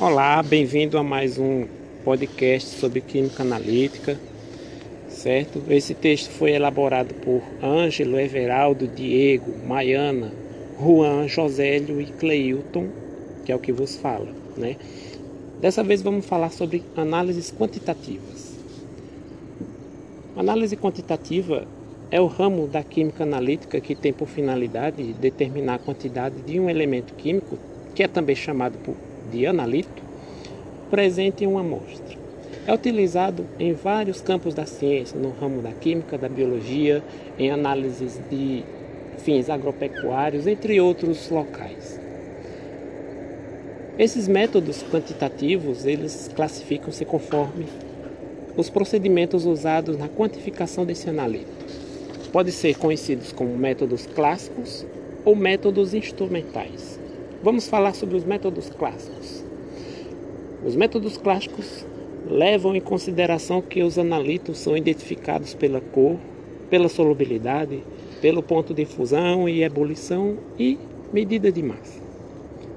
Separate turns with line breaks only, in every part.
Olá, bem-vindo a mais um podcast sobre química analítica, certo? Esse texto foi elaborado por Ângelo, Everaldo, Diego, Maiana, Juan, Josélio e Cleilton, que é o que vos fala, né? Dessa vez vamos falar sobre análises quantitativas. Análise quantitativa é o ramo da química analítica que tem por finalidade determinar a quantidade de um elemento químico, que é também chamado de analito, presente em uma amostra. É utilizado em vários campos da ciência, no ramo da química, da biologia, em análises de fins agropecuários, entre outros locais. Esses métodos quantitativos, eles classificam-se conforme os procedimentos usados na quantificação desse analito. Podem ser conhecidos como métodos clássicos ou métodos instrumentais. Vamos falar sobre os métodos clássicos. Os métodos clássicos levam em consideração que os analitos são identificados pela cor, pela solubilidade, pelo ponto de fusão e ebulição e medida de massa,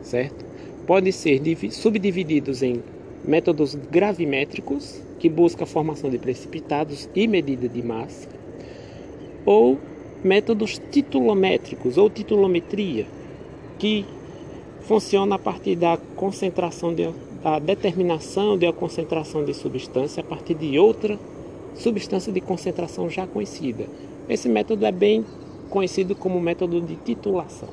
certo? Podem ser subdivididos em métodos gravimétricos, que busca a formação de precipitados e medida de massa, ou métodos titulométricos ou titulometria, que funciona a partir da concentração de, da determinação de uma concentração de substância a partir de outra substância de concentração já conhecida. Esse método é bem conhecido como método de titulação.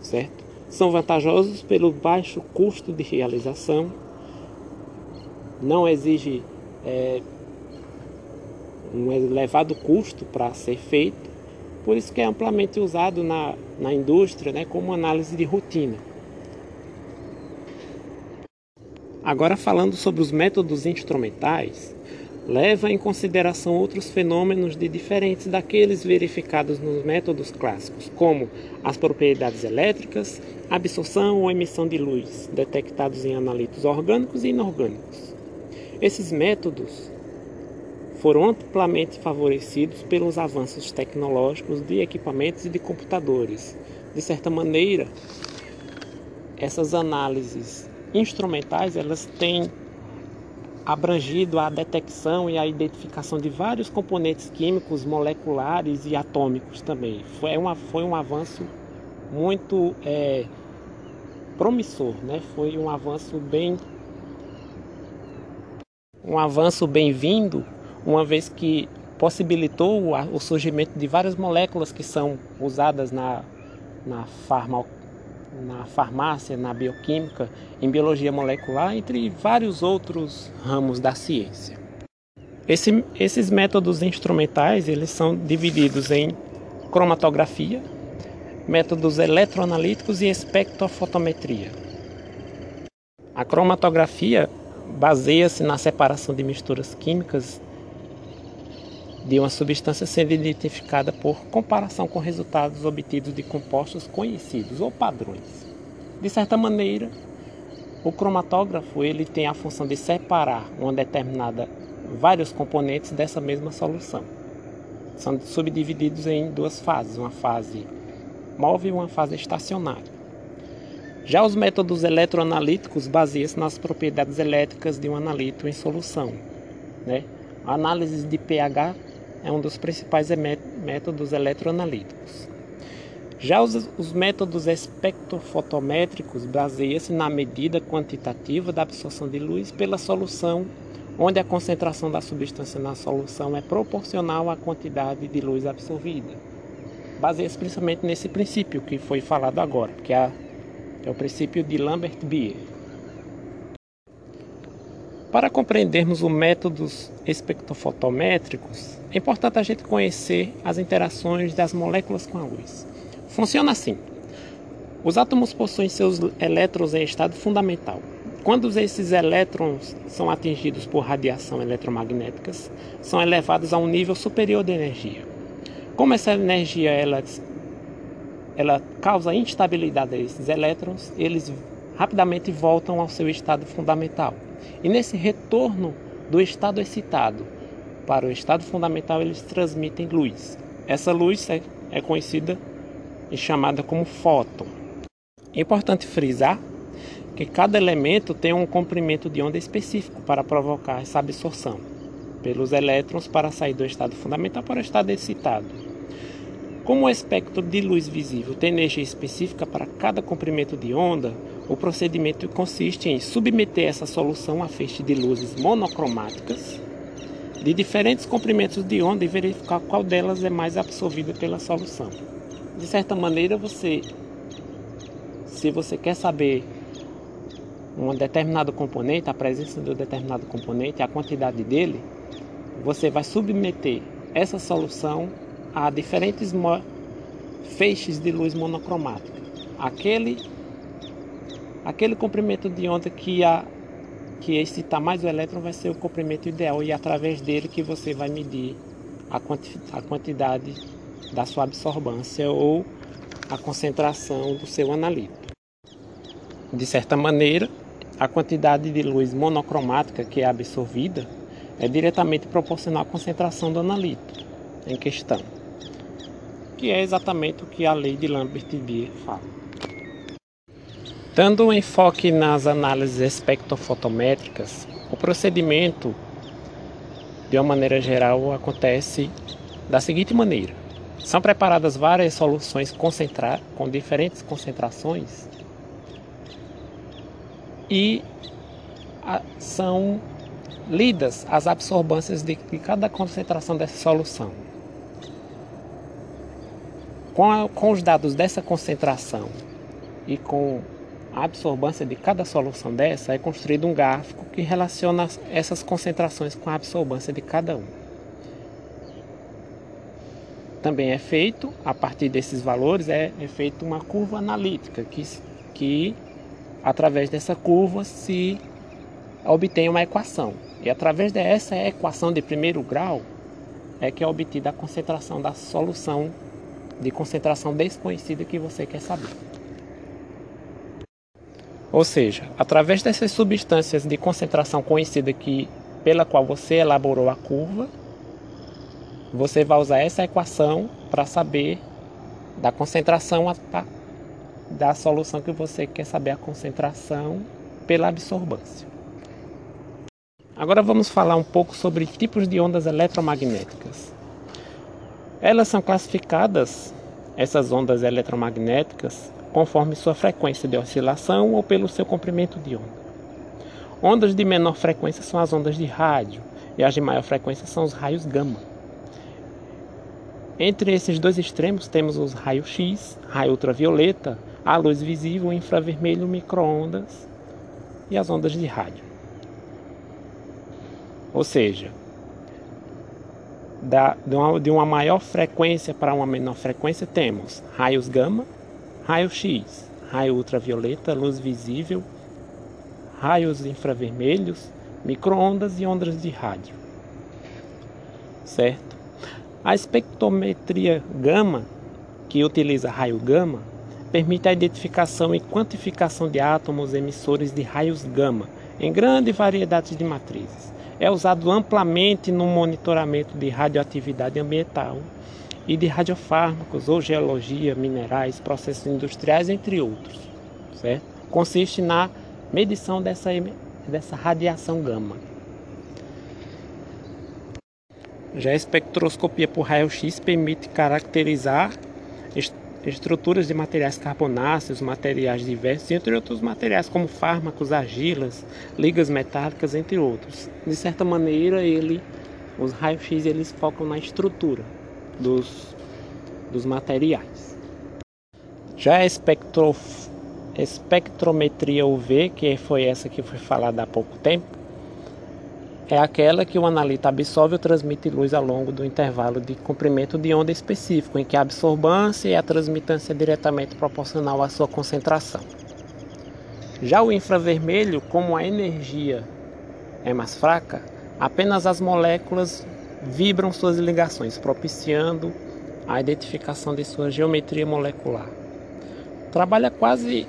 Certo? São vantajosos pelo baixo custo de realização, não exige é, um elevado custo para ser feito, por isso que é amplamente usado na, na indústria né, como análise de rotina. Agora falando sobre os métodos instrumentais, leva em consideração outros fenômenos de diferentes daqueles verificados nos métodos clássicos, como as propriedades elétricas, absorção ou emissão de luz, detectados em analitos orgânicos e inorgânicos. Esses métodos foram amplamente favorecidos pelos avanços tecnológicos de equipamentos e de computadores. De certa maneira, essas análises instrumentais elas têm abrangido a detecção e a identificação de vários componentes químicos, moleculares e atômicos também. Foi, uma, foi um avanço muito é, promissor, né? Foi um avanço bem um avanço bem-vindo uma vez que possibilitou o surgimento de várias moléculas que são usadas na, na, farma, na farmácia, na bioquímica, em biologia molecular, entre vários outros ramos da ciência. Esse, esses métodos instrumentais eles são divididos em cromatografia, métodos eletroanalíticos e espectrofotometria. A cromatografia baseia-se na separação de misturas químicas de uma substância sendo identificada por comparação com resultados obtidos de compostos conhecidos ou padrões. De certa maneira, o cromatógrafo ele tem a função de separar uma determinada vários componentes dessa mesma solução. São subdivididos em duas fases, uma fase móvel e uma fase estacionária. Já os métodos eletroanalíticos baseiam-se nas propriedades elétricas de um analito em solução. Né? A análise de pH é um dos principais métodos eletroanalíticos. Já os, os métodos espectrofotométricos baseiam-se na medida quantitativa da absorção de luz pela solução, onde a concentração da substância na solução é proporcional à quantidade de luz absorvida. Baseia-se principalmente nesse princípio que foi falado agora, que é, é o princípio de Lambert-Beer. Para compreendermos os métodos espectrofotométricos, é importante a gente conhecer as interações das moléculas com a luz. Funciona assim: os átomos possuem seus elétrons em estado fundamental. Quando esses elétrons são atingidos por radiação eletromagnética, são elevados a um nível superior de energia. Como essa energia ela, ela causa instabilidade a esses elétrons, eles rapidamente voltam ao seu estado fundamental. E nesse retorno do estado excitado para o estado fundamental, eles transmitem luz. Essa luz é, é conhecida e chamada como fóton. É importante frisar que cada elemento tem um comprimento de onda específico para provocar essa absorção pelos elétrons para sair do estado fundamental para o estado excitado. Como o espectro de luz visível tem energia específica para cada comprimento de onda, o procedimento consiste em submeter essa solução a feixe de luzes monocromáticas de diferentes comprimentos de onda e verificar qual delas é mais absorvida pela solução. De certa maneira, você se você quer saber um determinado componente, a presença de um determinado componente, a quantidade dele, você vai submeter essa solução a diferentes feixes de luz monocromática. Aquele aquele comprimento de onda que a que excitar mais o elétron vai ser o comprimento ideal e é através dele que você vai medir a, quanti a quantidade da sua absorvância ou a concentração do seu analito. De certa maneira, a quantidade de luz monocromática que é absorvida é diretamente proporcional à concentração do analito em questão, que é exatamente o que a lei de Lambert-Beer fala. Dando um enfoque nas análises espectrofotométricas, o procedimento, de uma maneira geral, acontece da seguinte maneira: são preparadas várias soluções concentrar com diferentes concentrações e são lidas as absorbâncias de, cada concentração dessa solução. Com, a, com os dados dessa concentração e com a absorbância de cada solução dessa é construído um gráfico que relaciona essas concentrações com a absorbância de cada um. Também é feito, a partir desses valores, é, é feita uma curva analítica, que, que através dessa curva se obtém uma equação. E através dessa equação de primeiro grau é que é obtida a concentração da solução de concentração desconhecida que você quer saber. Ou seja, através dessas substâncias de concentração conhecida que, pela qual você elaborou a curva, você vai usar essa equação para saber da concentração da solução que você quer saber a concentração pela absorbância. Agora vamos falar um pouco sobre tipos de ondas eletromagnéticas. Elas são classificadas, essas ondas eletromagnéticas, conforme sua frequência de oscilação ou pelo seu comprimento de onda. Ondas de menor frequência são as ondas de rádio e as de maior frequência são os raios gama. Entre esses dois extremos temos os raios X, raio ultravioleta, a luz visível, infravermelho, microondas e as ondas de rádio. Ou seja, da, de, uma, de uma maior frequência para uma menor frequência temos raios gama, raio-x, raio ultravioleta, luz visível, raios infravermelhos, microondas e ondas de rádio. Certo? A espectrometria gama, que utiliza raio gama, permite a identificação e quantificação de átomos emissores de raios gama em grande variedade de matrizes. É usado amplamente no monitoramento de radioatividade ambiental e de radiofármacos ou geologia, minerais, processos industriais, entre outros. Certo? Consiste na medição dessa, dessa radiação gama. Já a espectroscopia por raio-x permite caracterizar estruturas de materiais carbonáceos, materiais diversos, entre outros materiais como fármacos, argilas, ligas metálicas, entre outros. De certa maneira, ele, os raios-x eles focam na estrutura dos, dos materiais. Já a espectro, espectrometria UV, que foi essa que foi falada há pouco tempo, é aquela que o analita absorve ou transmite luz ao longo do intervalo de comprimento de onda específico, em que a absorbância e a transmitância é diretamente proporcional à sua concentração. Já o infravermelho, como a energia é mais fraca, apenas as moléculas vibram suas ligações, propiciando a identificação de sua geometria molecular. Trabalha quase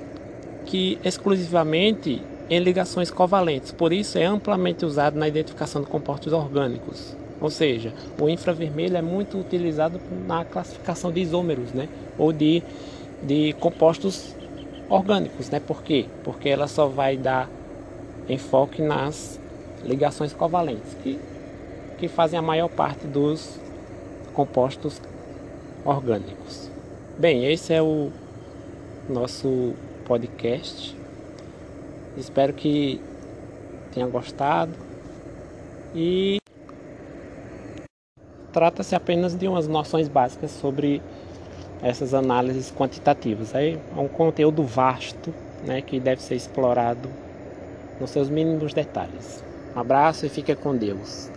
que exclusivamente em ligações covalentes, por isso é amplamente usado na identificação de compostos orgânicos. Ou seja, o infravermelho é muito utilizado na classificação de isômeros, né? ou de, de compostos orgânicos, né? Por quê? Porque ela só vai dar enfoque nas ligações covalentes, que, que fazem a maior parte dos compostos orgânicos. Bem, esse é o nosso podcast. Espero que tenha gostado e trata-se apenas de umas noções básicas sobre essas análises quantitativas. É um conteúdo vasto né, que deve ser explorado nos seus mínimos detalhes. Um abraço e fica com Deus.